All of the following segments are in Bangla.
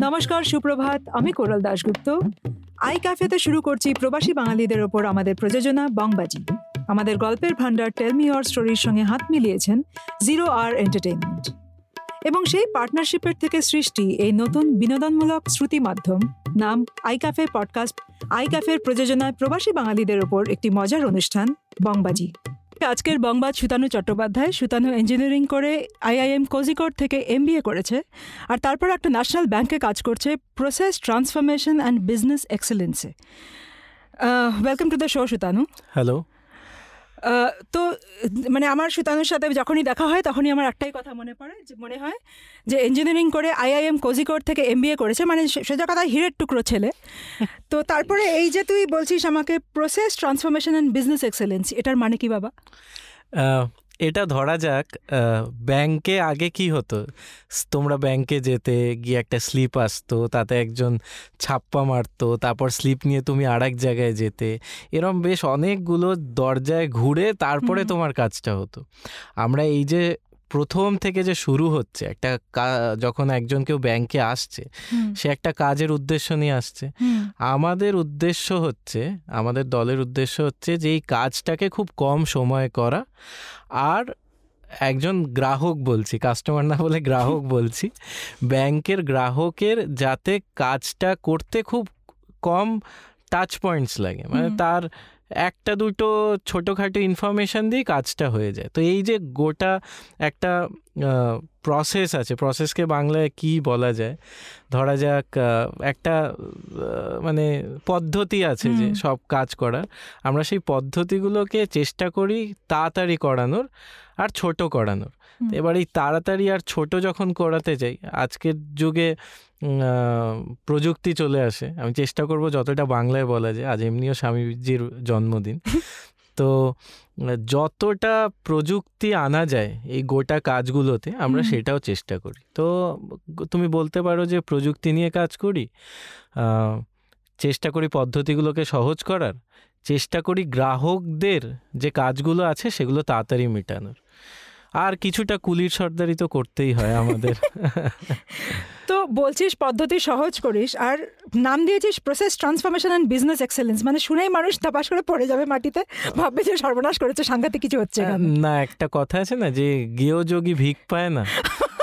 নমস্কার, সুপ্রভাত, আমি কোরাল দাশগুপ্ত। আই ক্যাফেতে শুরু করছি প্রবাসী বাঙালিদের ওপর আমাদের প্রযোজনা বংবাজি। আমাদের গল্পের ভান্ডার টেলমি অর স্টোরির সঙ্গে হাত মিলিয়েছেন জিরো আর এন্টারটেইনমেন্ট এবং সেই পার্টনারশিপের থেকে সৃষ্টি এই নতুন বিনোদনমূলক শ্রুতি মাধ্যম, নাম আই ক্যাফে পডকাস্ট আই ক্যাফের প্রযোজনায় প্রবাসী বাঙালিদের ওপর একটি মজার অনুষ্ঠান, বংবাজি। আজকের বংবাদ সুতানু চট্টোপাধ্যায়, সুতানু ইঞ্জিনিয়ারিং করে আইআইএম কোজিকোড থেকে এমবিএ করেছে আর তারপর একটা ন্যাশনাল ব্যাংকে কাজ করছে process transformation and business এক্সেলেন্সে welcome to the show Sutanu. Hello তো মানে আমার সুতানুর সাথে যখনই দেখা হয়, তখনই আমার একটাই কথা মনে পড়ে, যে মনে হয় যে ইঞ্জিনিয়ারিং করে আইআইএম কোজিকোড থেকে এমবিএ করেছে মানে সোজা কথা হিরের টুকরো ছেলে। তো তারপরে এই যে তুই বলছিস আমাকে process transformation and business excellence এটার মানে কি বাবা? এটা ধরা যাক ব্যাংকে আগে কি হতো? তোমরা ব্যাংকে যেতে গিয়ে একটা স্লিপ আসতো তাতে একজন ছাপ্পা মারতো তারপর স্লিপ নিয়ে তুমি আর এক জায়গায় যেতে। এরম বেশ অনেকগুলো দরজায় ঘুরে তারপরে তোমার কাজটা হতো। আমরা এই যে প্রথম থেকে যে শুরু হচ্ছে একটা যখন একজন কেউ ব্যাংকে আসছে সে একটা কাজের উদ্দেশ্য নিয়ে আসছে। আমাদের উদ্দেশ্য হচ্ছে আমাদের দলের উদ্দেশ্য হচ্ছে যে এই কাজটাকে খুব কম সময়ে করা। আর একজন গ্রাহক বলছি কাস্টমার না বলে গ্রাহক বলছি ব্যাংকের গ্রাহকের যাতে কাজটা করতে খুব কম টাচ পয়েন্টস লাগে। মানে তার একটা দুটো ছোটোখাটো ইনফরমেশন দিয়ে কাজটা হয়ে যায়। তো এই যে গোটা একটা প্রসেস আছে প্রসেসকে বাংলায় কি বলা যায়? ধরা যাক একটা মানে পদ্ধতি আছে যে সব কাজ করার। আমরা সেই পদ্ধতিগুলোকে চেষ্টা করি তাড়াতাড়ি করানোর আর ছোট করানোর। এবার এই তাড়াতাড়ি আর ছোট যখন করাতে যাই আজকের যুগে প্রযুক্তি চলে আসে। আমি চেষ্টা করব যতটা বাংলায় বলা যায় আজ এমনিও স্বামীজির জন্মদিন। তো যতটা প্রযুক্তি আনা যায় এই গোটা কাজগুলোতে আমরা সেটাও চেষ্টা করি। তো তুমি বলতে পারো যে প্রযুক্তি নিয়ে কাজ করি চেষ্টা করি পদ্ধতিগুলোকে সহজ করার চেষ্টা করি গ্রাহকদের যে কাজগুলো আছে সেগুলো তাড়াতাড়ি মেটানোর। আর কিছুটা কুলির সর্দারি তো করতেই হয় আমাদের। তো বলছিস পদ্ধতি সহজ করিস আর নাম দিয়েছিস process transformation and business excellence মানে শুনেই মানুষ তাপাস করে পড়ে যাবে মাটিতে ভাববে যে সর্বনাশ করেছে সাংঘাতিক কিছু হচ্ছে না একটা কথা আছে না যে গেও যোগী ভিক পায় না।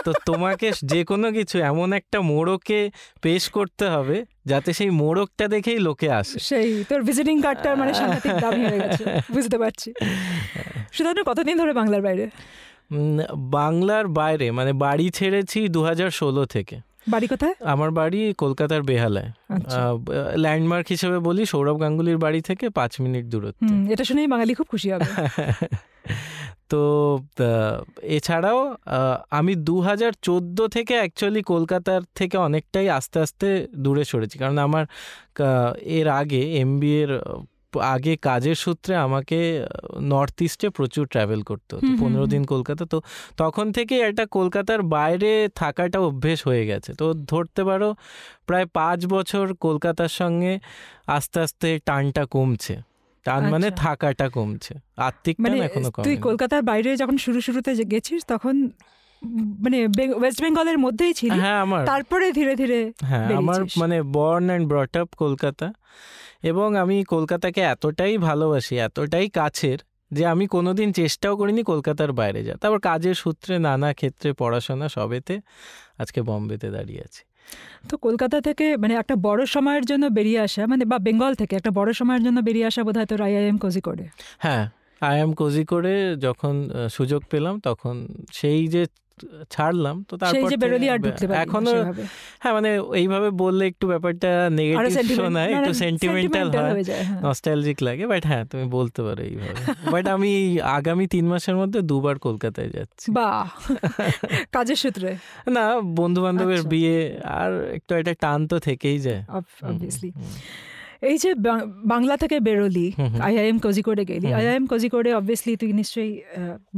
তো তোমাকে যে কোনো কিছু এমন একটা মোড়কে পেশ করতে হবে যাতে সেই মোড়কটা দেখেই লোকে আসে। সেই তোর ভিজিটিং কার্ডটা মানে সাংঘাতিক দামি হয়ে গেছে বুঝতে পারছি। সুতরাং কতদিন ধরে বাংলার বাইরে? বাংলার বাইরে মানে বাড়ি ছেড়েছি দু হাজার ষোলো থেকে। বাড়ি কোথায়? আমার বাড়ি কলকাতার বেহালায়। আচ্ছা। ল্যান্ডমার্ক হিসেবে বলি সৌরভ গাঙ্গুলির বাড়ি থেকে পাঁচ মিনিট দূরত্ব। এটা শুনেই বাঙালি খুব খুশি হবে। তো এছাড়াও আমি দু হাজার চোদ্দ থেকে অ্যাকচুয়ালি কলকাতার থেকে অনেকটাই আস্তে আস্তে দূরে সরেছি। কারণ আমার এর আগে এম এর আগে কাজের সূত্রে আমাকে নর্থ ইস্টে প্রচুর ট্রাভেল করতে হতো পনেরো দিন কলকাতা। তো তখন থেকে একটা কলকাতার বাইরে থাকাটা অভ্যেস হয়ে গেছে। তো ধরতে পারো প্রায় পাঁচ বছর কলকাতার সঙ্গে আস্তে আস্তে টানটা কমছে। টান মানে আচ্ছা। থাকাটা কমছে। আত্মিক মানে এখনও তুই কলকাতার বাইরে যখন শুরু শুরুতে গেছিস তখন মানে ওয়েস্ট বেঙ্গলের মধ্যেই ছিলি। হ্যাঁ আমার। তারপরে ধীরে ধীরে হ্যাঁ আমার মানে born and brought up Kolkata. এবং আমি কলকাতাকে এতটাই ভালোবাসি এতটাই কাছের যে আমি কোনোদিন চেষ্টাও করিনি কলকাতার বাইরে যা তারপর কাজের সূত্রে নানা ক্ষেত্রে পড়াশোনা সবেতে আজকে বম্বেতে দাঁড়িয়ে আছি। তো কলকাতা থেকে মানে একটা বড় সময়ের জন্য বেরিয়ে আসা মানে বা বেঙ্গল থেকে একটা বড় সময়ের জন্য বেরিয়ে আসা বোধহয় তোর আইআইএম কোজি করে হ্যাঁ আই এম কোজি করে যখন সুযোগ পেলাম তখন সেই যে ছাড়লাম তো তারপর এখনও হ্যাঁ মানে এইভাবে বললে একটু ব্যাপারটা নেগেটিভ শোনায় একটু সেন্টিমেন্টাল হয়। যায়, হ্যাঁ। নস্টালজিক লাগে বাট হ্যাঁ তুমি বলতে পারো এইভাবে। বাট আমি আগামী তিন মাসের মধ্যে দুবার কলকাতায় যাচ্ছি। বাহ! কাজের সূত্রে। না বন্ধু বান্ধবের আচ্ছা। বিয়ে আর একটু একটা টান তো থেকেই যায়। অবভিয়াসলি এই যে বাংলা থেকে বেরোলি আই আই আইআইএম কোজিকোডে গেলি আই আইআইএম কোজিকোডে অবভিয়াসলি তুই নিশ্চয়ই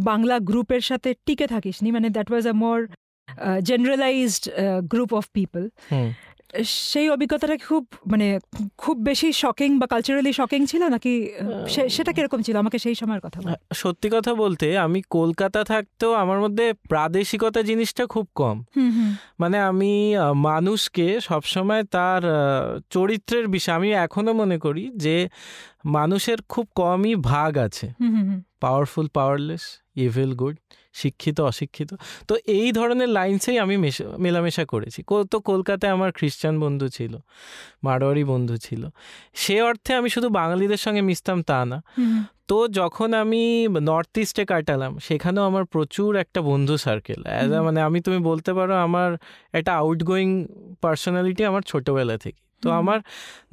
বাংলা গ্রুপের সাথে টিকে থাকিস নি মানে that was a more generalised group of people. সেই অভিজ্ঞতাটা খুব মানে খুব বেশি শকিং বা কালচারালি শকিং ছিল নাকি সেটা কীরকম ছিল? আমাকে সেই সময়ের কথা সত্যি কথা বলতে আমি কলকাতা থাকতেও আমার মধ্যে প্রাদেশিকতা জিনিসটা খুব কম। মানে আমি মানুষকে সবসময় তার চরিত্রের বিষয় আমি এখনও মনে করি যে মানুষের খুব কমই ভাগ আছে। পাওয়ারফুল পাওয়ারলেস ইভিল গুড শিক্ষিত অশিক্ষিত। তো এই ধরনের লাইন্সেই আমি মেশা- মেলামেশা করেছি। কো- তো কলকাতায় আমার খ্রিস্টান বন্ধু ছিল মারোয়ারি বন্ধু ছিল। সে অর্থে আমি শুধু বাঙালিদের সঙ্গে মিশতাম তা না। তো যখন আমি নর্থ ইস্টে কাটালাম সেখানেও আমার প্রচুর একটা বন্ধু সার্কেল। মানে আমি তুমি বলতে পারো আমার একটা আউটগোয়িং পার্সোনালিটি আমার ছোটবেলা থেকে। তো আমার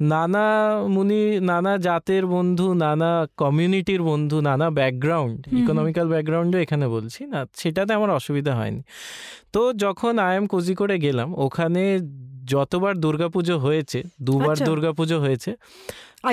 নানা মুনি নানা জাতের বন্ধু নানা কমিউনিটির বন্ধু নানা ব্যাকগ্রাউন্ড ইকোনমিক্যাল ব্যাকগ্রাউন্ডও এখানে বলছি না সেটাতে আমার অসুবিধা হয়নি। তো যখন আই এম কোজিকোড়ে গেলাম ওখানে যতবার দুর্গাপুজো হয়েছে দুবার আচ্ছা। দুর্গাপুজো হয়েছে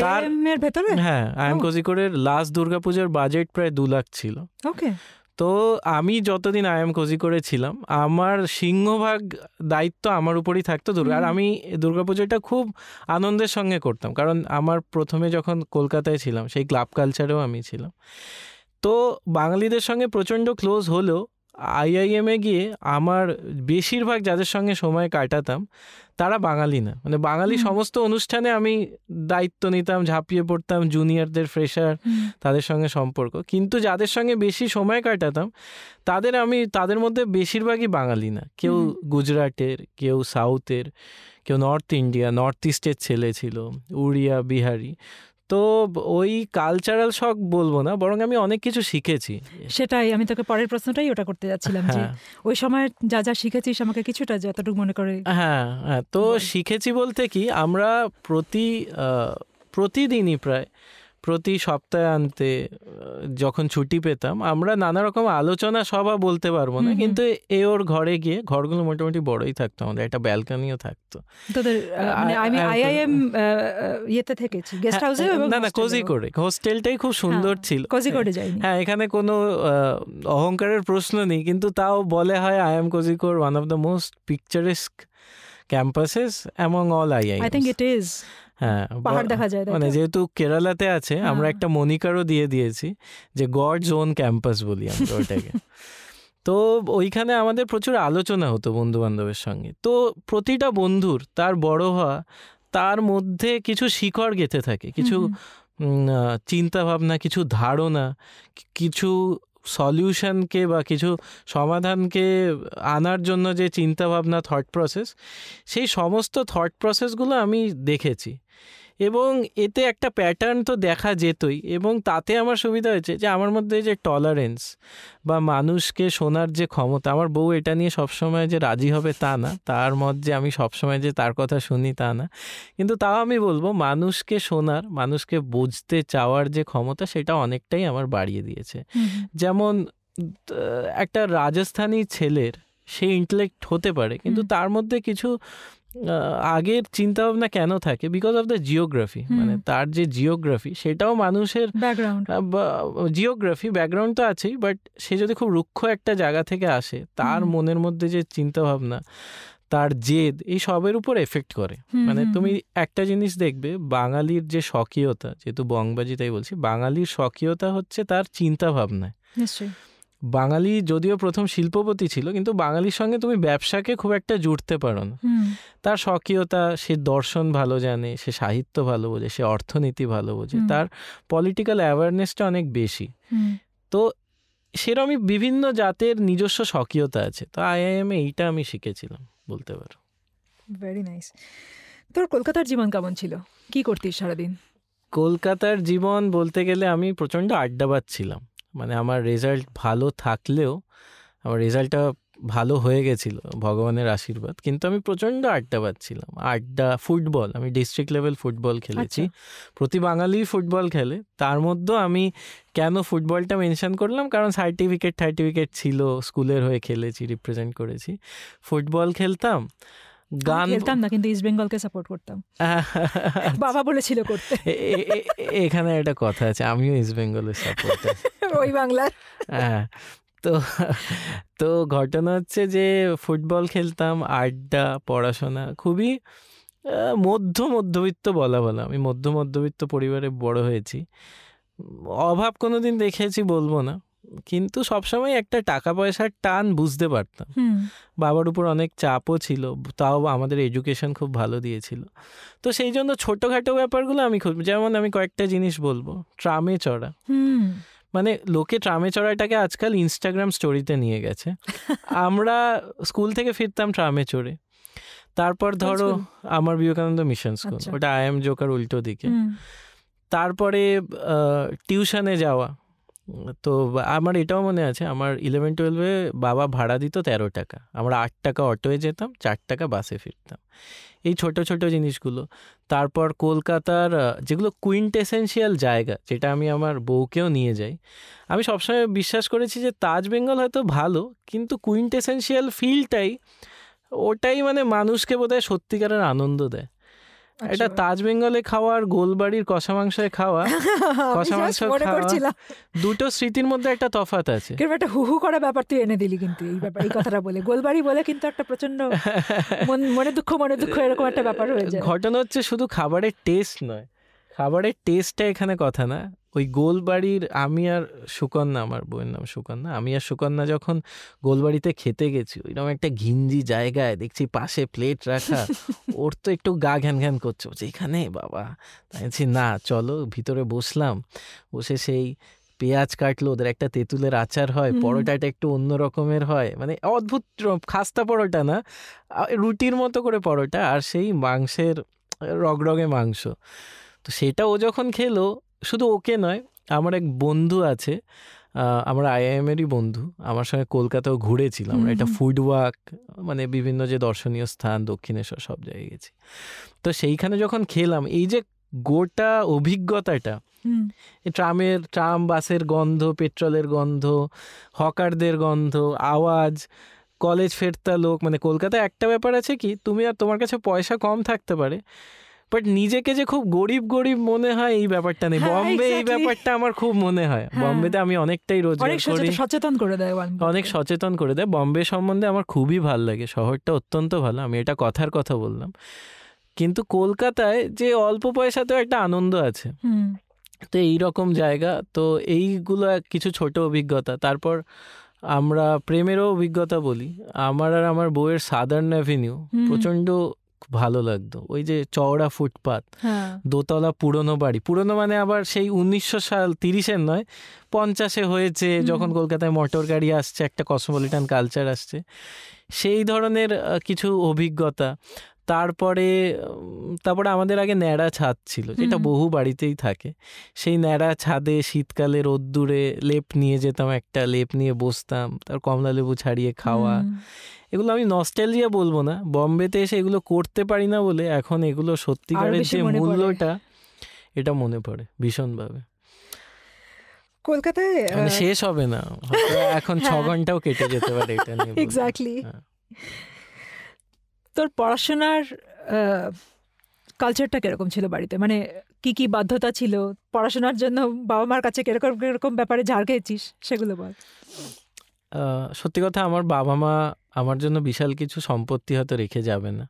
তার- ভেতরে? হ্যাঁ আই এম। কোজিকোড়ের লাস্ট দুর্গাপুজোর বাজেট প্রায় দু লাখ ছিল। ওকে তো আমি যতদিন আয়াম এম করেছিলাম ছিলাম আমার সিংহভাগ দায়িত্ব আমার উপরই থাকতো দুর্গা। আর আমি আমি দুর্গাপুজোটা খুব আনন্দের সঙ্গে করতাম কারণ আমার প্রথমে যখন কলকাতায় ছিলাম সেই ক্লাব কালচারেও আমি ছিলাম। তো বাঙালিদের সঙ্গে প্রচণ্ড ক্লোজ হলেও আইআইএমে গিয়ে আমার বেশিরভাগ যাদের সঙ্গে সময় কাটাতাম তারা বাঙালি না। মানে বাঙালি সমস্ত অনুষ্ঠানে আমি দায়িত্ব নিতাম ঝাঁপিয়ে পড়তাম জুনিয়রদের ফ্রেশার তাদের সঙ্গে সম্পর্ক। কিন্তু যাদের সঙ্গে বেশি সময় কাটাতাম তাদের আমি তাদের মধ্যে বেশিরভাগই বাঙালি না। কেউ গুজরাটের কেউ সাউথের কেউ নর্থ ইন্ডিয়া নর্থ ইস্টের ছেলে ছিল উড়িয়া বিহারি। তো ওই কালচারাল শখ বলব না বরং আমি অনেক কিছু শিখেছি। সেটাই আমি তোকে পরের প্রশ্নটাই ওটা করতে যাচ্ছিলাম যে হ্যাঁ। ওই সময় যা যা শিখেছিস আমাকে কিছুটা যতটুকু মনে করে হ্যাঁ হ্যাঁ তো শিখেছি বলতে কি আমরা প্রতি আহ, প্রতিদিনই প্রায় প্রতি সপ্তাহান্তে যখন ছুটি পেতাম আমরা নানা রকম আলোচনা সভা বলতে পারব না। কিন্তু এ ওর ঘরে গিয়ে ঘরগুলো মোটামুটি বড়ই থাকতো আমাদের একটা ব্যালকানিও থাকতো। ইয়েতে থেকেছি গেস্ট হ্যাঁ, হাউসে না না কোজি করে হোস্টেলটাই খুব সুন্দর ছিল। কোজি করে যাইনি। হ্যাঁ এখানে কোনো অহংকারের প্রশ্ন নেই কিন্তু তাও বলে হয় I M কোজিকোর one of the most picturesque campuses among all I I think it is হ্যাঁ পাহাড় দেখা যায় মানে যেহেতু কেরালাতে আছে আমরা হ্যাঁ। একটা মনিকারও দিয়ে দিয়েছি যে গড জোন ক্যাম্পাস বলি আমরা ওটাকে। তো ওইখানে আমাদের প্রচুর আলোচনা হতো বন্ধু বান্ধবের সঙ্গে। তো প্রতিটা বন্ধুর তার বড় হওয়া তার মধ্যে কিছু শিকড় গেঁথে থাকে কিছু চিন্তা ভাবনা কিছু ধারণা কিছু সলিউশনকে বা কিছু সমাধানকে আনার জন্য যে চিন্তাভাবনা থট প্রসেস সেই সমস্ত থট প্রসেসগুলো আমি দেখেছি। এবং এতে একটা প্যাটার্ন তো দেখা যেতই এবং তাতে আমার সুবিধা হয়েছে যে আমার মধ্যে যে টলারেন্স বা মানুষকে শোনার যে ক্ষমতা আমার বউ এটা নিয়ে সবসময় যে রাজি হবে তা না তার মত যে আমি সবসময় যে তার কথা শুনি তা না। কিন্তু তাও আমি বলব মানুষকে শোনার মানুষকে বুঝতে চাওয়ার যে ক্ষমতা সেটা অনেকটাই আমার বাড়িয়ে দিয়েছে। যেমন একটা রাজস্থানী ছেলের সে ইন্টেলেক্ট হতে পারে কিন্তু তার মধ্যে কিছু আগের চিন্তা ভাবনা কেন থাকে? বিকজ অফ দ্য জিওগ্রাফি মানে তার যে জিওগ্রাফি সেটাও মানুষের ব্যাকগ্রাউন্ড জিওগ্রাফি ব্যাকগ্রাউন্ড তো আছেই বাট সে যদি খুব রুক্ষ একটা জায়গা থেকে আসে তার মনের মধ্যে যে চিন্তা ভাবনা তার জেদ এই সবের উপর এফেক্ট করে। মানে তুমি একটা জিনিস দেখবে বাঙালির যে স্বকীয়তা যেহেতু বংবাজি তাই বলছি বাঙালির স্বকীয়তা হচ্ছে তার চিন্তা ভাবনায় নিশ্চয়ই। বাঙালি যদিও প্রথম শিল্পপতি ছিল কিন্তু বাঙালির সঙ্গে তুমি ব্যবসাকে খুব একটা জুড়তে পারো না। তার স্বকীয়তা সে দর্শন ভালো জানে সে সাহিত্য ভালো বোঝে সে অর্থনীতি ভালো বোঝে তার পলিটিক্যাল অ্যাওয়ারনেসটা অনেক বেশি। তো সেরমই বিভিন্ন জাতের নিজস্ব স্বকীয়তা আছে তো আইআইএম এ এইটা আমি শিখেছিলাম বলতে পারো। ভেরি নাইস তোর কলকাতার জীবন কেমন ছিল? কি করতিস সারাদিন? কলকাতার জীবন বলতে গেলে আমি প্রচণ্ড আড্ডাবাজ ছিলাম মানে আমার রেজাল্ট ভালো থাকলেও আমার রেজাল্টটা ভালো হয়ে গেছিল ভগবানের আশীর্বাদ। কিন্তু আমি প্রচণ্ড আড্ডা পাচ্ছিলাম। আড্ডা ফুটবল আমি ডিস্ট্রিক্ট লেভেল ফুটবল খেলেছি। প্রতি বাঙালি ফুটবল খেলে। তার মধ্যেও আমি কেন ফুটবলটা মেনশন করলাম? কারণ সার্টিফিকেট সার্টিফিকেট ছিল স্কুলের হয়ে খেলেছি রিপ্রেজেন্ট করেছি। ফুটবল খেলতাম গান খেলতাম না কিন্তু ইস্ট বেঙ্গলকে সাপোর্ট করতাম। বাবা বলেছিল করতে। এখানে একটা কথা আছে আমিও ইস্ট বেঙ্গলের সাপোর্টার ওই বাংলার। হ্যাঁ তো তো ঘটনা হচ্ছে যে ফুটবল খেলতাম আড্ডা পড়াশোনা খুবই মধ্য মধ্যবিত্ত বলা বলা আমি মধ্য মধ্যবিত্ত পরিবারে বড় হয়েছি। অভাব কোনোদিন দেখেছি বলব না। কিন্তু সবসময় একটা টাকা পয়সার টান বুঝতে পারতাম। বাবার উপর অনেক চাপও ছিল তাও আমাদের এডুকেশন খুব ভালো দিয়েছিল। তো সেই জন্য ছোটোখাটো ব্যাপারগুলো আমি খুব যেমন আমি কয়েকটা জিনিস বলব ট্রামে চড়া। মানে লোকে ট্রামে চড়াটাকে আজকাল ইনস্টাগ্রাম স্টোরিতে নিয়ে গেছে। আমরা স্কুল থেকে ফিরতাম ট্রামে চড়ে। তারপর ধরো আমার বিবেকানন্দ মিশন স্কুল আচ্ছা। ওটা আই এম জোকার উল্টো দিকে। তারপরে টিউশনে যাওয়া। তো আমার এটাও মনে আছে, আমার ইলেভেন টুয়েলভে বাবা ভাড়া দিত তেরো টাকা। আমরা আট টাকা অটোয় যেতাম, চার টাকা বাসে ফিরতাম। এই ছোট ছোট জিনিসগুলো। তারপর কলকাতার যেগুলো কুইন্টেসেন্সিয়াল জায়গা, যেটা আমি আমার বউকেও নিয়ে যাই। আমি সবসময় বিশ্বাস করেছি যে তাজ বেঙ্গল হয়তো ভালো, কিন্তু কুইন্টেসেন্সিয়াল ফিলটাই ওটাই মানে মানুষকে বোধহয় সত্যিকারের আনন্দ দেয়। এটা আচ্ছা। তাজ বেঙ্গলে খাওয়া আর গোলবাড়ির কষা মাংসে খাওয়া। কষা মাংস। করছিলাম। দুটো স্মৃতির মধ্যে একটা তফাত আছে। কিন্তু একটা হু হু করা ব্যাপার তুই এনে দিলি কিন্তু এই ব্যাপার এই কথাটা বলে। গোলবাড়ি বলে কিন্তু একটা প্রচণ্ড মনে দুঃখ মনে দুঃখ এরকম একটা ব্যাপার হয়ে যায়। ঘটনা হচ্ছে শুধু খাবারের টেস্ট নয়। খাবারের টেস্টটা এখানে কথা না। ওই গোলবাড়ির আমি আর সুকন্যা আমার বউয়ের নাম সুকন্যা আমি আর সুকন্যা যখন গোলবাড়িতে খেতে গেছি ওইরকম একটা ঘিঞ্জি জায়গায় দেখছি পাশে প্লেট রাখা ওর তো একটু গা ঘ্যান ঘ্যান করছে। এখানে বাবা? তাই না চলো ভিতরে বসলাম। বসে সেই পেঁয়াজ কাটলো ওদের একটা তেঁতুলের আচার হয় পরোটাটা একটু অন্য রকমের হয় মানে অদ্ভুত খাস্তা পরোটা না রুটির মতো করে পরোটা আর সেই মাংসের রগরগে মাংস। তো সেটা ও যখন খেলো শুধু ওকে নয় আমার এক বন্ধু আছে আমার আইআইএমেরই বন্ধু আমার সঙ্গে কলকাতাও ঘুরেছিলাম একটা ফুড ওয়াক মানে বিভিন্ন যে দর্শনীয় স্থান দক্ষিণেশ্বর সব জায়গায় গেছি। তো সেইখানে যখন খেলাম এই যে গোটা অভিজ্ঞতাটা ট্রামের ট্রাম বাসের গন্ধ পেট্রোলের গন্ধ হকারদের গন্ধ আওয়াজ কলেজ ফেরতা লোক মানে কলকাতায় একটা ব্যাপার আছে কি তুমি আর তোমার কাছে পয়সা কম থাকতে পারে বাট নিজেকে যে খুব গরিব গরিব মনে হয় এই ব্যাপারটা নেই। হ্যাঁ, বম্বে এই ব্যাপারটা আমার খুব মনে হয়। হ্যাঁ। বম্বেতে আমি অনেকটাই রোজগার করি। সচেতন- করে দেয় অনেক সচেতন করে দেয়। বম্বে সম্বন্ধে আমার খুবই ভালো লাগে। শহরটা অত্যন্ত ভালো। আমি এটা কথার কথা বললাম। কিন্তু কলকাতায় যে অল্প পয়সাতেও একটা আনন্দ আছে। তো এই রকম জায়গা। তো এইগুলো এক কিছু ছোট অভিজ্ঞতা। তারপর আমরা প্রেমেরও অভিজ্ঞতা বলি। আমার আর আমার বউয়ের সাদার্ন অ্যাভিনিউ প্রচণ্ড ভালো লাগতো। ওই যে চওড়া ফুটপাত হ্যাঁ। দোতলা পুরনো বাড়ি। পুরনো মানে আবার সেই উনিশশো সাল তিরিশের নয় পঞ্চাশে হয়েছে যখন কলকাতায় মোটর গাড়ি আসছে একটা কসমোপলিটান কালচার আসছে। সেই ধরনের কিছু অভিজ্ঞতা। তারপরে তারপরে আমাদের আগে ন্যাড়া ছাদ ছিল যেটা বহু বাড়িতেই থাকে। সেই ন্যাড়া ছাদে শীতকালে রোদ্দুরে লেপ নিয়ে যেতাম একটা লেপ নিয়ে বসতাম তার কমলা লেবু ছাড়িয়ে খাওয়া। এগুলো আমি নস্টালজিয়া বলব না। বম্বেতে এসে এগুলো করতে পারি না বলে এখন এগুলো সত্যিকারের যে মূল্যটা এটা মনে পড়ে ভীষণভাবে। কলকাতায় মানে শেষ হবে না। এখন ছ হ্যাঁ। ঘন্টাও কেটে যেতে পারে এটা নিয়ে এক্স্যাক্টলি। তোর পড়াশোনার কালচারটা কীরকম ছিল বাড়িতে? মানে কি কি বাধ্যতা ছিল? পড়াশোনার জন্য বাবা মার কাছে কীরকম কীরকম ব্যাপারে ঝাড় খেয়েছিস? সেগুলো বল। সত্যি কথা আমার বাবা মা আমার জন্য বিশাল কিছু সম্পত্তি হয়তো রেখে যাবে না।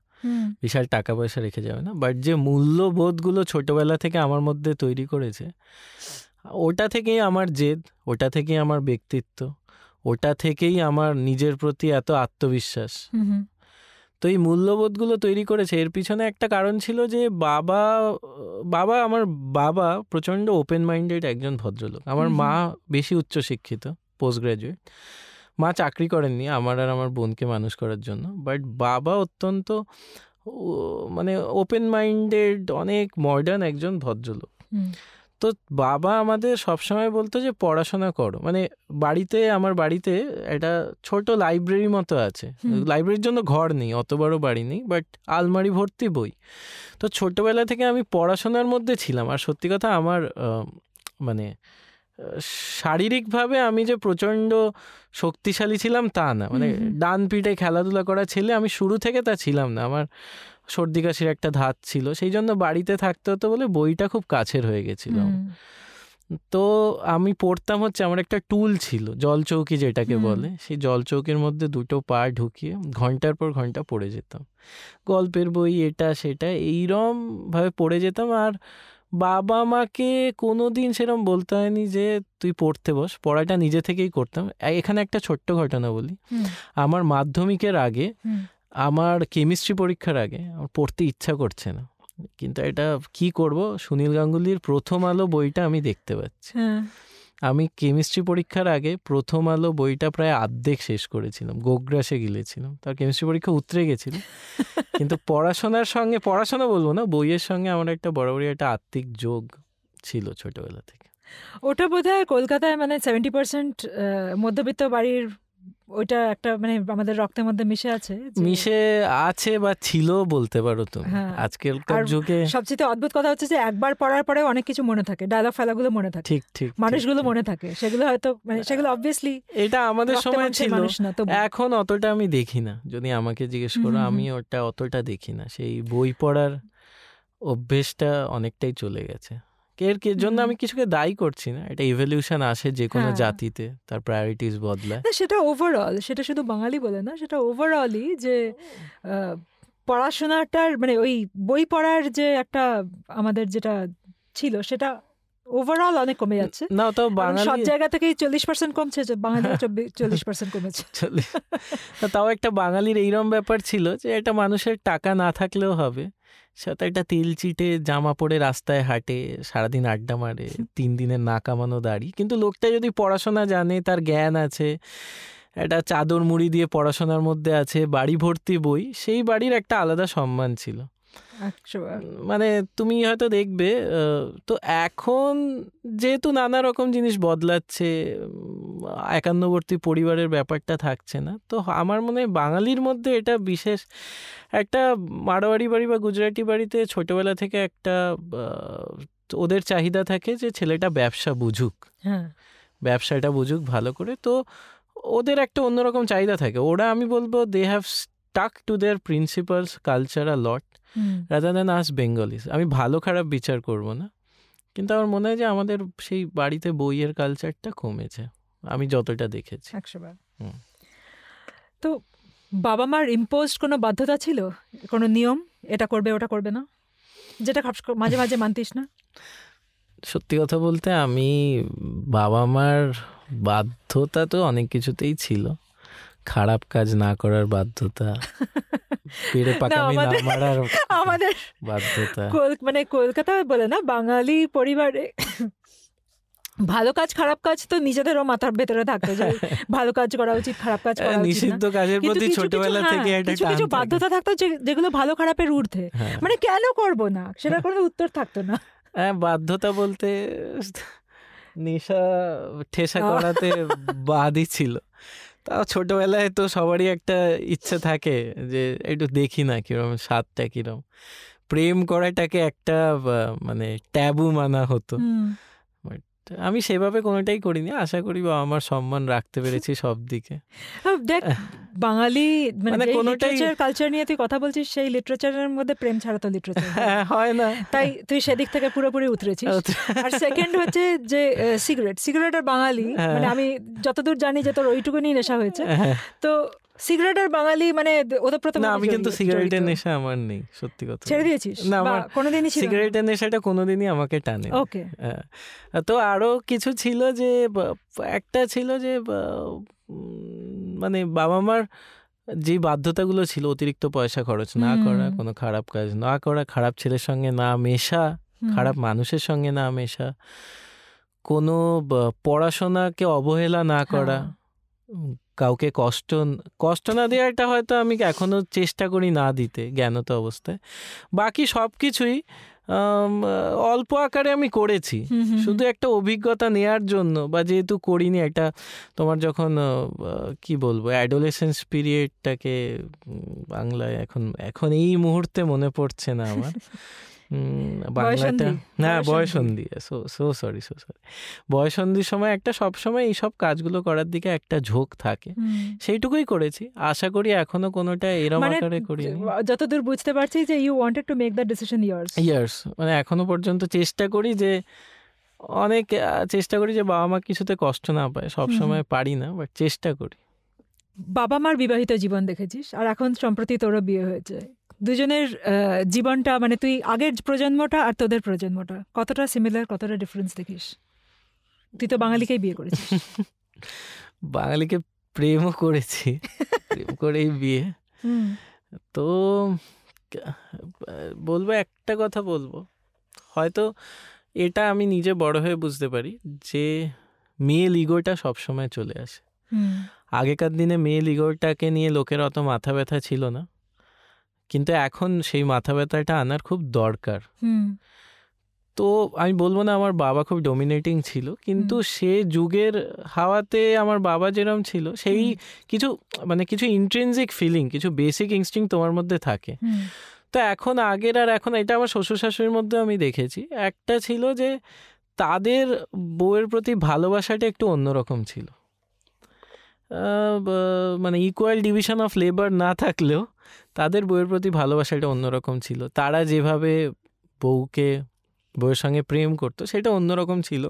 বিশাল টাকা পয়সা রেখে যাবে না। বাট যে মূল্যবোধগুলো ছোটবেলা থেকে আমার মধ্যে তৈরি করেছে ওটা থেকেই আমার জেদ ওটা থেকেই আমার ব্যক্তিত্ব ওটা থেকেই আমার নিজের প্রতি এত আত্মবিশ্বাস। তো এই মূল্যবোধগুলো তৈরি করেছে এর পিছনে একটা কারণ ছিল যে বাবা বাবা আমার বাবা প্রচণ্ড ওপেন মাইন্ডেড একজন ভদ্রলোক। আমার। মা বেশি উচ্চশিক্ষিত পোস্ট গ্রাজুয়েট মা চাকরি করেননি আমার আর আমার বোনকে মানুষ করার জন্য। বাট বাবা অত্যন্ত মানে ওপেন মাইন্ডেড অনেক মডার্ন একজন ভদ্রলোক। তো বাবা আমাদের সবসময় বলতো যে পড়াশোনা করো। মানে বাড়িতে আমার বাড়িতে একটা ছোট লাইব্রেরি মতো আছে। লাইব্রেরির জন্য ঘর নেই অত বড় বাড়ি নেই বাট আলমারি ভর্তি বই। তো ছোটবেলা থেকে আমি পড়াশোনার মধ্যে ছিলাম। আর সত্যি কথা আমার মানে শারীরিকভাবে আমি যে প্রচণ্ড শক্তিশালী ছিলাম তা না। মানে। ডান পিঠে খেলাধুলা করা ছেলে আমি শুরু থেকে তা ছিলাম না। আমার সর্দি কাশির একটা ধাত ছিল। সেই জন্য বাড়িতে থাকতে হতো বলে বইটা খুব কাছের হয়ে গেছিল তো আমি পড়তাম হচ্ছে আমার একটা টুল ছিল জল চৌকি যেটাকে বলে। সেই জল চৌকির মধ্যে দুটো পা ঢুকিয়ে ঘণ্টার পর ঘণ্টা পড়ে যেতাম। গল্পের বই এটা সেটা এইরমভাবে পড়ে যেতাম। আর বাবা মাকে কোনো দিন সেরম বলতে হয়নি যে তুই পড়তে বস পড়াটা নিজে থেকেই করতাম। এখানে একটা ছোট্ট ঘটনা বলি। আমার মাধ্যমিকের আগে আমার কেমিস্ট্রি পরীক্ষার আগে আমার পড়তে ইচ্ছা করছে না। কিন্তু এটা কি করব? সুনীল গাঙ্গুলির প্রথম আলো বইটা আমি দেখতে পাচ্ছি। হ্যাঁ। আমি কেমিস্ট্রি পরীক্ষার আগে প্রথম আলো বইটা প্রায় আর্ধেক শেষ করেছিলাম গোগ্রাসে গিলেছিলাম। তার কেমিস্ট্রি পরীক্ষা উতরে গেছিল। কিন্তু পড়াশোনার সঙ্গে পড়াশোনা বলব না বইয়ের সঙ্গে আমার একটা বরাবরই একটা আত্মিক যোগ ছিল ছোটবেলা থেকে। ওটা বোধ হয় কলকাতায় মানে সেভেন্টি পার্সেন্ট মধ্যবিত্ত বাড়ির ওইটা একটা মানে আমাদের রক্তের মধ্যে মিশে আছে মিশে আছে বা ছিল বলতে পারো তুমি। হ্যাঁ। আজকালকার যুগে সবচেয়ে অদ্ভুত কথা হচ্ছে যে একবার পড়ার পরে অনেক কিছু মনে থাকে। ডায়লগ ফেলাগুলো মনে থাকে। ঠিক ঠিক মানুষগুলো মনে থাকে। সেগুলো হয়তো মানে সেগুলো অবভিয়াসলি এটা আমাদের সময় ছিল। তো এখন অতটা আমি দেখি না। যদি আমাকে জিজ্ঞেস করো আমি ওটা অতটা দেখি না। সেই বই পড়ার অভ্যেসটা অনেকটাই চলে গেছে। এর জন্য আমি কিছুকে দায়ী করছি না। এটা ইভলিউশন আসে যে কোনো হ্যাঁ। জাতিতে তার প্রায়োরিটিস বদলায়। না সেটা ওভারঅল সেটা শুধু বাঙালি বলে না সেটা ওভারঅলই যে পড়াশোনাটার মানে ওই বই পড়ার যে একটা আমাদের যেটা ছিল সেটা ওভারঅল অনেক কমে যাচ্ছে। না এবং বাঙালি সব জায়গা থেকেই চল্লিশ পার্সেন্ট কমছে যে বাঙালি চল্লিশ পার্সেন্ট কমেছে। চলে তাও একটা বাঙালির এইরকম ব্যাপার ছিল যে একটা মানুষের টাকা না থাকলেও হবে। সে তো একটা তেল চিটে জামা পরে রাস্তায় হাঁটে সারাদিন আড্ডা মারে তিন দিনের না কামানো দাড়ি কিন্তু লোকটা যদি পড়াশোনা জানে তার জ্ঞান আছে একটা চাদর মুড়ি দিয়ে পড়াশোনার মধ্যে আছে বাড়ি ভর্তি বই সেই বাড়ির একটা আলাদা সম্মান ছিল। মানে তুমি হয়তো দেখবে তো এখন যেহেতু নানা রকম জিনিস বদলাচ্ছে একান্নবর্তী পরিবারের ব্যাপারটা থাকছে না তো আমার মনে হয় বাঙালির মধ্যে এটা বিশেষ একটা মারোয়ারি বাড়ি বা গুজরাটি বাড়িতে ছোটবেলা থেকে একটা ওদের চাহিদা থাকে যে ছেলেটা ব্যবসা বুঝুক। হ্যাঁ। ব্যবসাটা বুঝুক ভালো করে তো ওদের একটা অন্যরকম চাহিদা থাকে। ওরা আমি বলব they have stuck to their principles culture a lot. Rather than us Bengalis আমি ভালো খারাপ বিচার করব না। কিন্তু আমার মনে হয় যে আমাদের সেই বাড়িতে বইয়ের কালচারটা কমেছে। আমি যতটা দেখেছি। একশো বার। হুম। তো বাবা মার ইম্পোজ কোনো বাধ্যতা ছিল? কোনো নিয়ম? এটা করবে ওটা করবে না? যেটা মাঝে মাঝে মানতিস না? সত্যি কথা বলতে আমি বাবা মার বাধ্যতা তো অনেক কিছুতেই ছিল। খারাপ কাজ না করার বাধ্যতা পেড়ে পাকামি না আমাদের- মারার আমাদের বাধ্যতা। মানে কলকাতায় বলে না বাঙালি পরিবারে ভালো কাজ খারাপ কাজ তো নিজেদেরও মাথার ভেতরে থাকতো যে ভালো কাজ করা উচিত খারাপ কাজ করা উচিত নিষিদ্ধ কাজের প্রতি ছোটবেলা হ্যাঁ, থেকে একটা কিছু কিছু বাধ্যতা থাকতো যে- যেগুলো ভালো খারাপের ঊর্ধ্বে। হ্যাঁ। মানে কেন করব না? সেটা কোনো উত্তর থাকতো না। হ্যাঁ বাধ্যতা বলতে নেশা ঠেসা করাতে বাদই ছিল। তাও ছোটবেলায় তো সবারই একটা ইচ্ছে থাকে যে একটু দেখি না কিরম, স্বাদটা কিরম প্রেম করাটাকে একটা মানে ট্যাবু মানা হতো। আমি সেভাবে কোনোটাই করিনি। আশা করি বাবা আমার সম্মান রাখতে পেরেছি সব দিকে। দেখ বাঙালি মানে মানে কোনোটাই- লিটারেচার কালচার নিয়ে তুই কথা বলছিস সেই লিটারেচারের মধ্যে প্রেম ছাড়া তো লিটারেচার হ্যাঁ হয় না। তাই তুই সেদিক থেকে পুরোপুরি উতরেছিস। আর সেকেন্ড হচ্ছে যে সিগারেট সিগারেট আর বাঙালি হ্যাঁ। মানে আমি যতদূর জানি যে তোর ওইটুকুনি নেশা হয়েছে। হ্যাঁ। তো সিগারেট আর বাঙালি মানে ওতপ্রোত না আমি কিন্তু সিগারেটের নেশা আমার নেই সত্যি কথা ছেড়ে দিয়েছিস? না, আমার কোনোদিনই সিগারেটের নেশাটা কোনোদিনই আমাকে টানে ওকে হ্যাঁ। তো আরও কিছু ছিল যে একটা ছিল যে মানে বাবা মার যে বাধ্যতাগুলো ছিল অতিরিক্ত পয়সা খরচ না করা কোনো খারাপ কাজ না করা খারাপ ছেলের সঙ্গে না মেশা খারাপ মানুষের সঙ্গে না মেশা কোনো পড়াশোনাকে অবহেলা না করা উম, কাউকে কষ্ট কষ্ট না দেওয়াটা হয়তো আমি এখনও চেষ্টা করি না দিতে জ্ঞানত অবস্থায়। বাকি সব কিছুই অল্প আকারে আমি করেছি। শুধু একটা অভিজ্ঞতা নেয়ার জন্য বা যেহেতু করিনি একটা তোমার যখন কি বলব অ্যাডোলেসেন্স পিরিয়ডটাকে বাংলায় এখন এখন এই মুহূর্তে মনে পড়ছে না আমার। বাংলাটা না বয়ঃসন্ধি। So so sorry so sorry বয়সন্ধির সময় একটা সব সময় এইসব কাজগুলো করার দিকে একটা ঝোঁক থাকে। সেইটুকুই করেছি। আশা করি এখনও কোনোটা এরম মানে আকারে করিনি। যতদূর বুঝতে পারছি যে you wanted to make the decision years years মানে এখনও পর্যন্ত চেষ্টা করি যে অনেক চেষ্টা করি যে বাবা মা কিছুতে কষ্ট না পায়। সব হুম। সময় পারি না বাট চেষ্টা করি। বাবা মার বিবাহিত জীবন দেখেছিস? আর এখন সম্প্রতি তোরও বিয়ে হয়েছে। দুজনের জীবনটা মানে তুই আগের প্রজন্মটা আর তোদের প্রজন্মটা কতটা সিমিলার কতটা ডিফারেন্স দেখিস? তুই তো বাঙালিকেই বিয়ে করেছিস। বাঙালিকে প্রেমও করেছি প্রেম করেই বিয়ে। তো বলব একটা কথা বলব হয়তো এটা আমি নিজে বড় হয়ে বুঝতে পারি যে মেয়ে লিগোটা সবসময় চলে আসে। আগেকার দিনে মেয়ে লিগোটাকে নিয়ে লোকের অত মাথা ব্যথা ছিল না। কিন্তু এখন সেই মাথা ব্যথাটা আনার খুব দরকার। তো আমি বলব না আমার বাবা খুব ডমিনেটিং ছিল কিন্তু সে যুগের হাওয়াতে আমার বাবা যেরকম ছিল সেই কিছু মানে কিছু ইন্ট্রেন্সিক ফিলিং কিছু বেসিক ইনস্টিং তোমার মধ্যে থাকে। তো এখন আগের আর এখন এটা আমার শ্বশুর শাশুড়ির মধ্যে আমি দেখেছি একটা ছিল যে তাদের বউয়ের প্রতি ভালোবাসাটা একটু অন্যরকম ছিল। মানে ইকুয়াল ডিভিশন অফ লেবার না থাকলেও তাদের বইয়ের প্রতি ভালোবাসাটা অন্যরকম ছিল। তারা যেভাবে বউকে বউয়ের সঙ্গে প্রেম করতো সেটা অন্যরকম ছিল।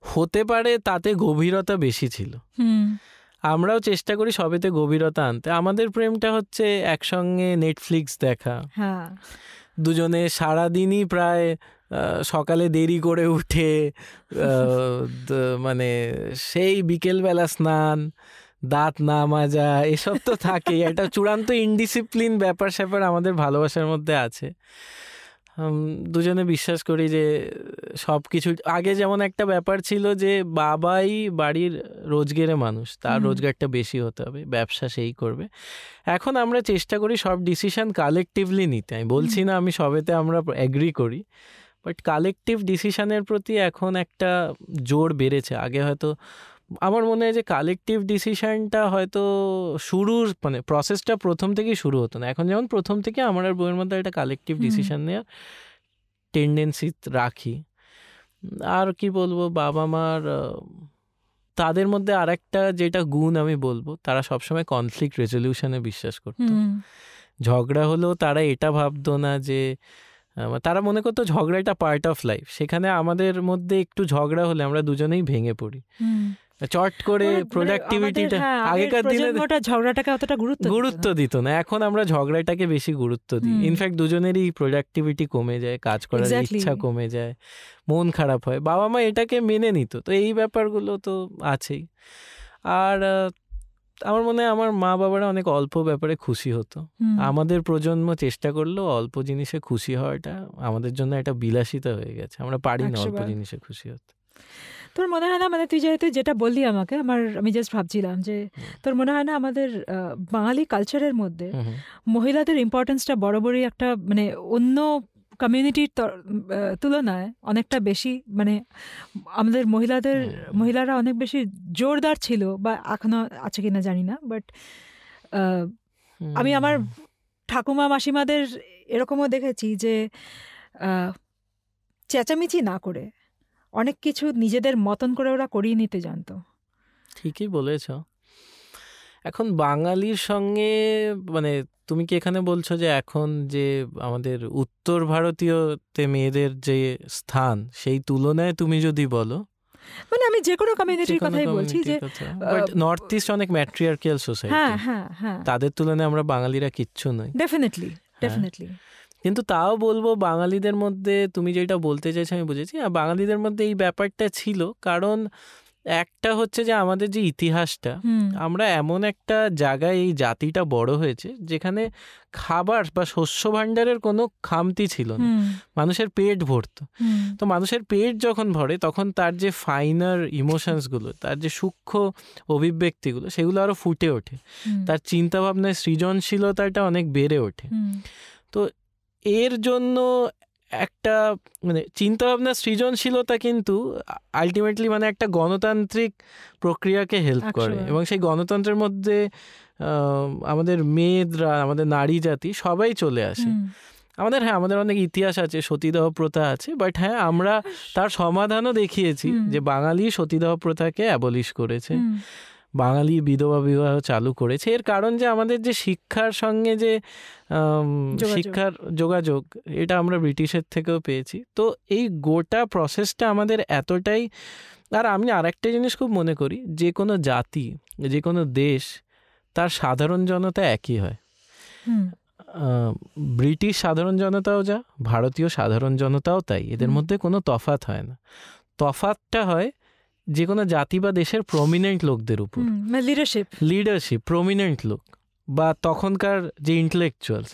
হতে পারে তাতে গভীরতা বেশি ছিল। হুম, আমরাও চেষ্টা করি সবেতে গভীরতা আনতে। আমাদের প্রেমটা হচ্ছে একসঙ্গে নেটফ্লিক্স দেখা। হ্যাঁ। দুজনে সারাদিনই প্রায় সকালে দেরি করে উঠে মানে সেই বিকেলবেলা স্নান দাঁত না মাজা এসব তো থাকেই। একটা চূড়ান্ত ইনডিসিপ্লিন ব্যাপার স্যাপার আমাদের ভালোবাসার মধ্যে আছে। দুজনে বিশ্বাস করি যে সব কিছু আগে যেমন একটা ব্যাপার ছিল যে বাবাই বাড়ির রোজগেরে মানুষ তার রোজগারটা বেশি হতে হবে ব্যবসা সেই করবে। এখন আমরা চেষ্টা করি সব ডিসিশন কালেকটিভলি নিতে। আমি বলছি না আমি সবেতে আমরা এগ্রি করি। বাট কালেকটিভ ডিসিশনের প্রতি এখন একটা জোর বেড়েছে। আগে হয়তো আমার মনে হয় যে কালেকটিভ ডিসিশনটা হয়তো শুরুর মানে প্রসেসটা প্রথম থেকেই শুরু হতো না। এখন যেমন প্রথম থেকে আমার আর বইয়ের মধ্যে একটা কালেকটিভ। ডিসিশন নেওয়ার টেন্ডেন্সি রাখি। আর কি বলব বাবা মার তাদের মধ্যে আর একটা যেটা গুণ আমি বলব তারা সবসময় কনফ্লিক্ট রেজলিউশনে বিশ্বাস করতো। ঝগড়া হলেও তারা এটা ভাবতো না যে তারা মনে করতো ঝগড়াটা পার্ট অফ লাইফ সেখানে আমাদের মধ্যে একটু ঝগড়া হলে আমরা দুজনেই ভেঙে পড়ি। চট করে মানে প্রোডাক্টিভিটিটা আমাদের, হ্যাঁ, আগেকার দিনে ঝগড়াটাকে অতটা গুরুত্ব দিত না। গুরুত্ব দিত না এখন আমরা ঝগড়াটাকে বেশি গুরুত্ব দিই। ইনফ্যাক্ট দুজনেরই প্রোডাক্টিভিটি কমে যায় কাজ করার ইচ্ছা কমে যায় মন খারাপ হয়। বাবা মা এটাকে মেনে নিত। তো এই ব্যাপারগুলো তো আছেই। আর আমার মনে হয় আমার মা বাবারা অনেক অল্প ব্যাপারে খুশি হতো। আমাদের প্রজন্ম চেষ্টা করলেও অল্প জিনিসে খুশি হওয়াটা আমাদের জন্য একটা বিলাসিতা হয়ে গেছে। আমরা পারি না অল্প জিনিসে খুশি হতে। তোর মনে হয় না মানে তুই যেহেতু যেটা বললি আমাকে আমার আমি জাস্ট ভাবছিলাম যে তোর মনে হয় না আমাদের বাঙালি কালচারের মধ্যে। মহিলাদের ইম্পর্টেন্সটা বরাবরই একটা মানে অন্য কমিউনিটির তুলনায় অনেকটা বেশি মানে আমাদের মহিলাদের মহিলারা অনেক বেশি জোরদার ছিল বা এখনও আছে কিনা জানি না বাট আমি আমার ঠাকুমা মাসিমাদের এরকমও দেখেছি যে চেঁচামেচি না করে অনেক কিছু নিজেদের মতন করে ওরা করিয়ে নিতে জানতো। ঠিকই বলেছ। এখন বাঙালির সঙ্গে মানে তুমি কি এখানে বলছো যে এখন যে আমাদের উত্তর ভারতীয়তে মেয়েদের যে স্থান সেই তুলনায় তুমি যদি বলো? মানে আমি যে কোনো কমিউনিটির কথাই বলছি যে বাট নর্থ ইস্ট অনেক ম্যাট্রিয়ার্কিয়াল হ্যাঁ সোসাইটি হ্যাঁ হ্যাঁ। তাদের তুলনায় আমরা বাঙালিরা কিচ্ছু নই। ডেফিনেটলি ডেফিনেটলি কিন্তু তাও বলব বাঙালিদের মধ্যে তুমি যেটা বলতে চাইছো আমি বুঝেছি। আর বাঙালিদের মধ্যে এই ব্যাপারটা ছিল কারণ একটা হচ্ছে যে আমাদের যে ইতিহাসটা আমরা এমন একটা জায়গায় এই জাতিটা বড় হয়েছে যেখানে খাবার বা শস্য ভাণ্ডারের কোনো খামতি ছিল না। মানুষের পেট ভরতো। তো মানুষের পেট যখন ভরে তখন তার যে ফাইনার ইমোশনসগুলো তার যে সূক্ষ্ম অভিব্যক্তিগুলো সেগুলো আরও ফুটে ওঠে। তার চিন্তাভাবনায় সৃজনশীলতাটা অনেক বেড়ে ওঠে। তো এর জন্য একটা মানে চিন্তাভাবনা সৃজনশীলতা কিন্তু আলটিমেটলি মানে একটা গণতান্ত্রিক প্রক্রিয়াকে হেল্প করে। এবং সেই গণতন্ত্রের মধ্যে আমাদের মেয়েদরা আমাদের নারী জাতি সবাই চলে আসে। আমাদের হ্যাঁ আমাদের অনেক ইতিহাস আছে সতীদাহ প্রথা আছে বাট হ্যাঁ আমরা তার সমাধানও দেখিয়েছি যে বাঙালি সতীদাহ প্রথাকে অ্যাবলিশ করেছে। বাঙালি বিধবা বিবাহ চালু করেছে। এর কারণ যে আমাদের যে শিক্ষার সঙ্গে যে শিক্ষার যোগাযোগ এটা আমরা ব্রিটিশের থেকেও পেয়েছি। তো এই গোটা প্রসেসটা আমাদের এতটাই আর আমি আরেকটা জিনিস খুব মনে করি যে কোনো জাতি যে কোনো দেশ তার সাধারণ জনতা একই হয়। ব্রিটিশ সাধারণ জনতাও যা ভারতীয় সাধারণ জনতাও তাই। এদের মধ্যে কোনো তফাৎ হয় না। তফাৎটা হয় যে কোনো জাতি বা দেশের প্রমিনেন্ট লোকদের উপর। লিডারশিপ লিডারশিপ প্রমিনেন্ট লোক বা তখনকার যে ইন্টেলেকচুয়ালস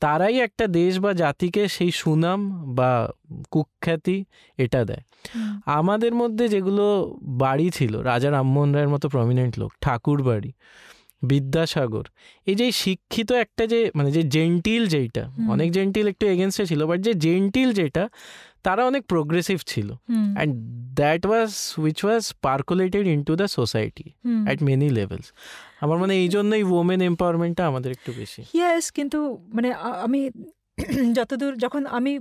তারাই একটা দেশ বা জাতিকে সেই সুনাম বা কুখ্যাতি এটা দেয়। আমাদের মধ্যে যেগুলো বাড়ি ছিল রাজা রামমোহন রায়ের মতো প্রমিনেন্ট লোক ঠাকুর বাড়ি বিদ্যাসাগর। এই যে শিক্ষিত একটা যে মানে যে জেন্টিল যেইটা অনেক জেন্টিল একটু এগেনস্টে ছিল বাট যে জেন্টিল যেটা তারা অনেক প্রোগ্রেসিভ ছিল। And that was which was percolated into the society at many levels আমার মানে এই জন্যই ওমেন এম্পাওয়ারমেন্টটা আমাদের একটু বেশি। ইয়েস কিন্তু মানে আমি যতদূর যখন আমি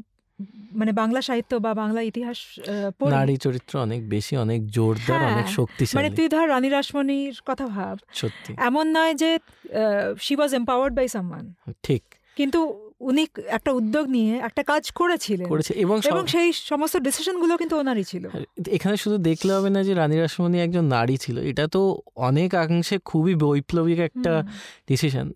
মানে বাংলা সাহিত্য বা বাংলা ইতিহাস নারী চরিত্র অনেক বেশি অনেক জোরদার হ্যাঁ, অনেক মানে তুই ধর রানী রাসমণির কথা ভাব। সত্যি। এমন নয় যে she was empowered by someone ঠিক। কিন্তু উনি একটা উদ্যোগ নিয়ে একটা কাজ করেছিলেন। করেছে এবং এবং সেই সমস্ত ডিসিশনগুলো কিন্তু ওনারই ছিল। এখানে শুধু দেখলে হবে না যে রানী রাসমণি একজন নারী ছিল। এটা তো অনেক অংশে খুবই বৈপ্লবিক একটা ডিসিশন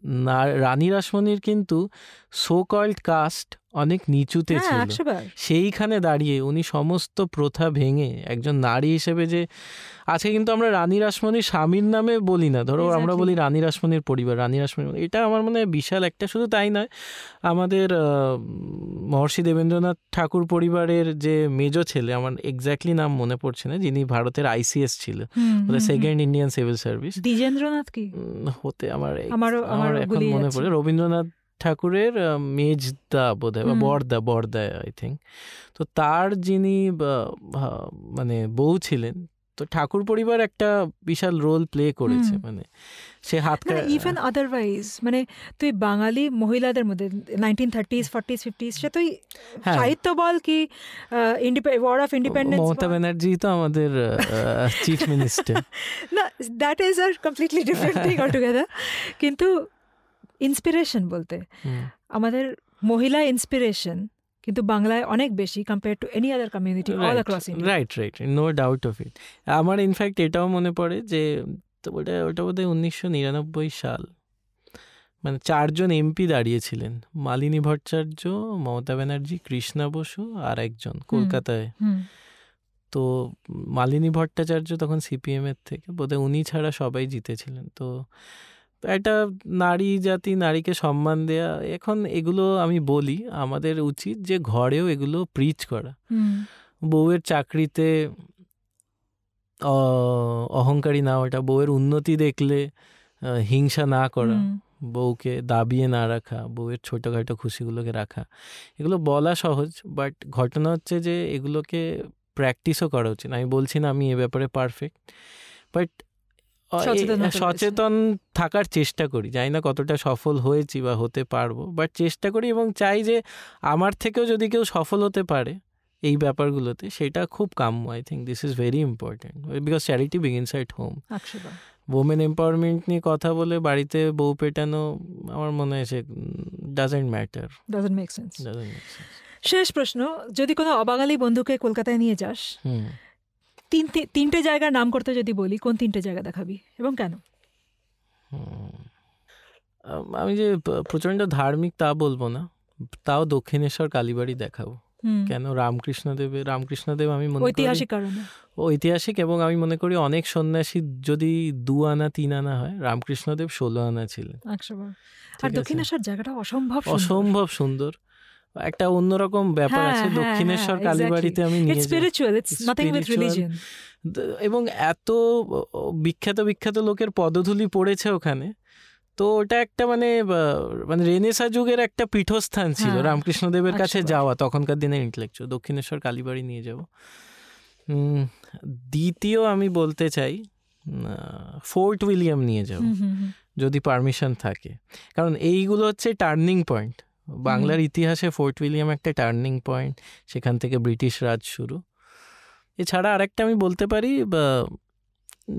রানী রাসমণির কিন্তু সো কল্ড কাস্ট অনেক নিচুতে হ্যাঁ ছিল। সেইখানে দাঁড়িয়ে উনি সমস্ত প্রথা ভেঙে একজন নারী হিসেবে যে আজকে কিন্তু আমরা রানী রাসমণির স্বামীর নামে বলি না। ধরো আমরা বলি রানী রাসমণির পরিবার রানী রাসমণির এটা আমার মনে হয় বিশাল একটা শুধু তাই নয় আমাদের মহর্ষি দেবেন্দ্রনাথ ঠাকুর পরিবারের যে মেজ ছেলে আমার এক্স্যাক্টলি নাম মনে পড়ছে না যিনি ভারতের আইসিএস ছিল। Second Indian civil service Dwijendranath কি? হতে আমার আমার এখন মনে পড়ে রবীন্দ্রনাথ ঠাকুরের মেজদা বোধ হয় বা। বরদা বরদা আই থিঙ্ক তো তার যিনি মানে বউ ছিলেন তো ঠাকুর পরিবার একটা বিশাল রোল প্লে করেছে মানে সে হাত ইভেন আদারওয়াইজ মানে তুই বাঙালি মহিলাদের মধ্যে নাইনটিন থার্টিস ফর্টিস ফিফটিস সে তুই হ্যাঁ। সাহিত্য বল কি war of independence Mamata Banerjee তো আমাদের চিফ মিনিস্টার না that is a completely different thing altogether কিন্তু ইন্সপিরেশন বলতে। আমাদের মহিলা ইন্সপিরেশন কিন্তু বাংলায় অনেক বেশি compare to any other community all across right right no doubt of it আমার ইনফ্যাক্ট এটাও মনে পড়ে যে তো ওটা ওটা বোধহয় উনিশশো নিরানব্বই সাল। মানে চারজন এমপি দাঁড়িয়েছিলেন। মালিনী ভট্টাচার্য মমতা ব্যানার্জি কৃষ্ণা বসু আর একজন কলকাতায়। তো মালিনী ভট্টাচার্য তখন সিপিএম এর থেকে বোধহয় উনি ছাড়া সবাই জিতেছিলেন। তো একটা নারী জাতি নারীকে সম্মান দেয়া এখন এগুলো আমি বলি আমাদের উচিত যে ঘরেও এগুলো প্রিচ করা। বউয়ের চাকরিতে অহংকারী না ওটা বউয়ের উন্নতি দেখলে হিংসা না করা বউকে দাবিয়ে না রাখা বউয়ের ছোটোখাটো খুশিগুলোকে রাখা এগুলো বলা সহজ বাট ঘটনা হচ্ছে যে এগুলোকে প্র্যাকটিসও করা উচিত। আমি বলছি না আমি এ ব্যাপারে পারফেক্ট বাট সচেতন থাকার চেষ্টা করি। জানি না কতটা সফল হয়েছি বা হতে পারব বাট চেষ্টা করি এবং চাই যে আমার থেকেও যদি কেউ সফল হতে পারে এই ব্যাপারগুলোতে সেটা খুব কাম্য I think this is very important because charity begins at home women empowerment নিয়ে কথা বলে বাড়িতে বউ পেটানো আমার মনে হয় সে doesn't matter doesn't make sense শেষ প্রশ্ন যদি কোনো অবাঙালি বন্ধুকে কলকাতায় নিয়ে যাস তিন তিনটে জায়গার নাম করতে যদি বলি কোন তিনটে জায়গা দেখাবি এবং কেন? আমি যে প্রচণ্ড ধার্মিক তা বলব না তাও দক্ষিণেশ্বর কালীবাড়ি দেখাবো। কেন? রামকৃষ্ণদেবের রামকৃষ্ণদেব আমি মনে ঐতিহাসিক কারণে। ঐতিহাসিক এবং আমি মনে করি অনেক সন্ন্যাসী যদি দু আনা তিন আনা হয় রামকৃষ্ণদেব ষোলো আনা ছিলেন। আর দক্ষিণেশ্বর জায়গাটা অসম্ভব অসম্ভব সুন্দর। একটা অন্যরকম ব্যাপার হ্যাঁ, আছে হ্যাঁ, দক্ষিণেশ্বর হ্যাঁ, কালীবাড়িতে আমি নিয়ে It's যাই। spiritual, it's It's nothing with spiritual. religion. দ- এবং এত বিখ্যাত বিখ্যাত লোকের পদধূলি পড়েছে ওখানে। তো ওটা একটা মানে মানে রেনেসা যুগের একটা পীঠস্থান ছিল রামকৃষ্ণদেবের কাছে যাওয়া তখনকার দিনে ইন্টেলেকচুয়াল দক্ষিণেশ্বর কালীবাড়ি নিয়ে যাব। দ্বিতীয় আমি বলতে চাই ফোর্ট উইলিয়াম নিয়ে যাব। যদি পারমিশন থাকে। কারণ এইগুলো হচ্ছে টার্নিং পয়েন্ট। বাংলার ইতিহাসে ফোর্ট উইলিয়াম একটা টার্নিং পয়েন্ট সেখান থেকে ব্রিটিশ রাজ শুরু। এছাড়া আরেকটা আমি বলতে পারি বা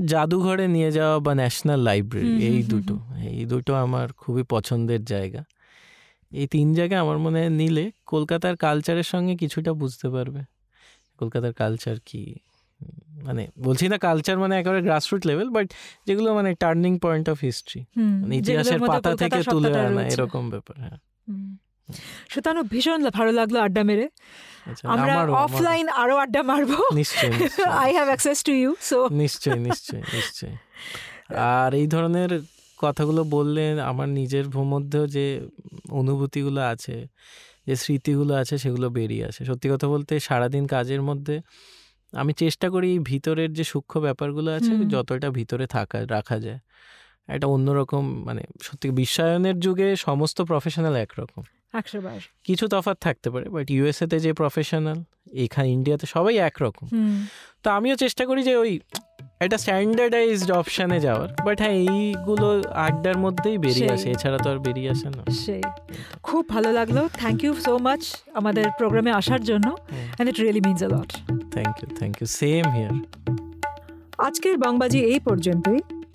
জাদুঘরে নিয়ে যাওয়া বা ন্যাশনাল লাইব্রেরি এই দুটো। এই দুটো আমার খুবই পছন্দের জায়গা। এই তিন জায়গা আমার মনে হয় নিলে কলকাতার কালচারের সঙ্গে কিছুটা বুঝতে পারবে। কলকাতার কালচার কি? মানে বলছি না কালচার মানে একেবারে গ্রাসরুট লেভেল বাট যেগুলো মানে টার্নিং পয়েন্ট অফ হিস্ট্রি মানে ইতিহাসের পাতা থেকে তুলে আনা এরকম ব্যাপার হ্যাঁ। সুতানু ভীষণ ভালো লাগল আড্ডা মেরে। আচ্ছা, আমরা। অফলাইন আরও আড্ডা মারবো। I have access to you so নিশ্চয়ই নিশ্চয়ই নিশ্চয়ই। আর এই ধরনের কথাগুলো বললে আমার নিজের মধ্যেও যে অনুভূতিগুলো আছে যে স্মৃতিগুলো আছে সেগুলো বেরিয়ে আসে। সত্যি কথা বলতে সারাদিন কাজের মধ্যে আমি চেষ্টা করি এই ভিতরের যে সূক্ষ্ম ব্যাপারগুলো আছে যতটা ভিতরে থাকা রাখা যায়। একটা অন্যরকম মানে সত্যি বিশ্বায়নের যুগে সমস্ত প্রফেশনাল একরকম। একশো বার কিছু তফাৎ থাকতে পারে বাট ইউএসএতে যে প্রফেশনাল এখানে ইন্ডিয়াতে সবাই একরকম। তো আমিও চেষ্টা করি যে ওই একটা স্ট্যান্ডার্ডাইজড অপশানে যাওয়ার বাট হ্যাঁ এইগুলো আড্ডার মধ্যেই বেরিয়ে আসে এছাড়া তো আর বেরিয়ে আসে না। সেই। খুব ভালো লাগল। থ্যাংক ইউ সো মাচ আমাদের প্রোগ্রামে আসার জন্য and it really means a lot thank you thank you same here আজকের বংবাজি এই পর্যন্তই।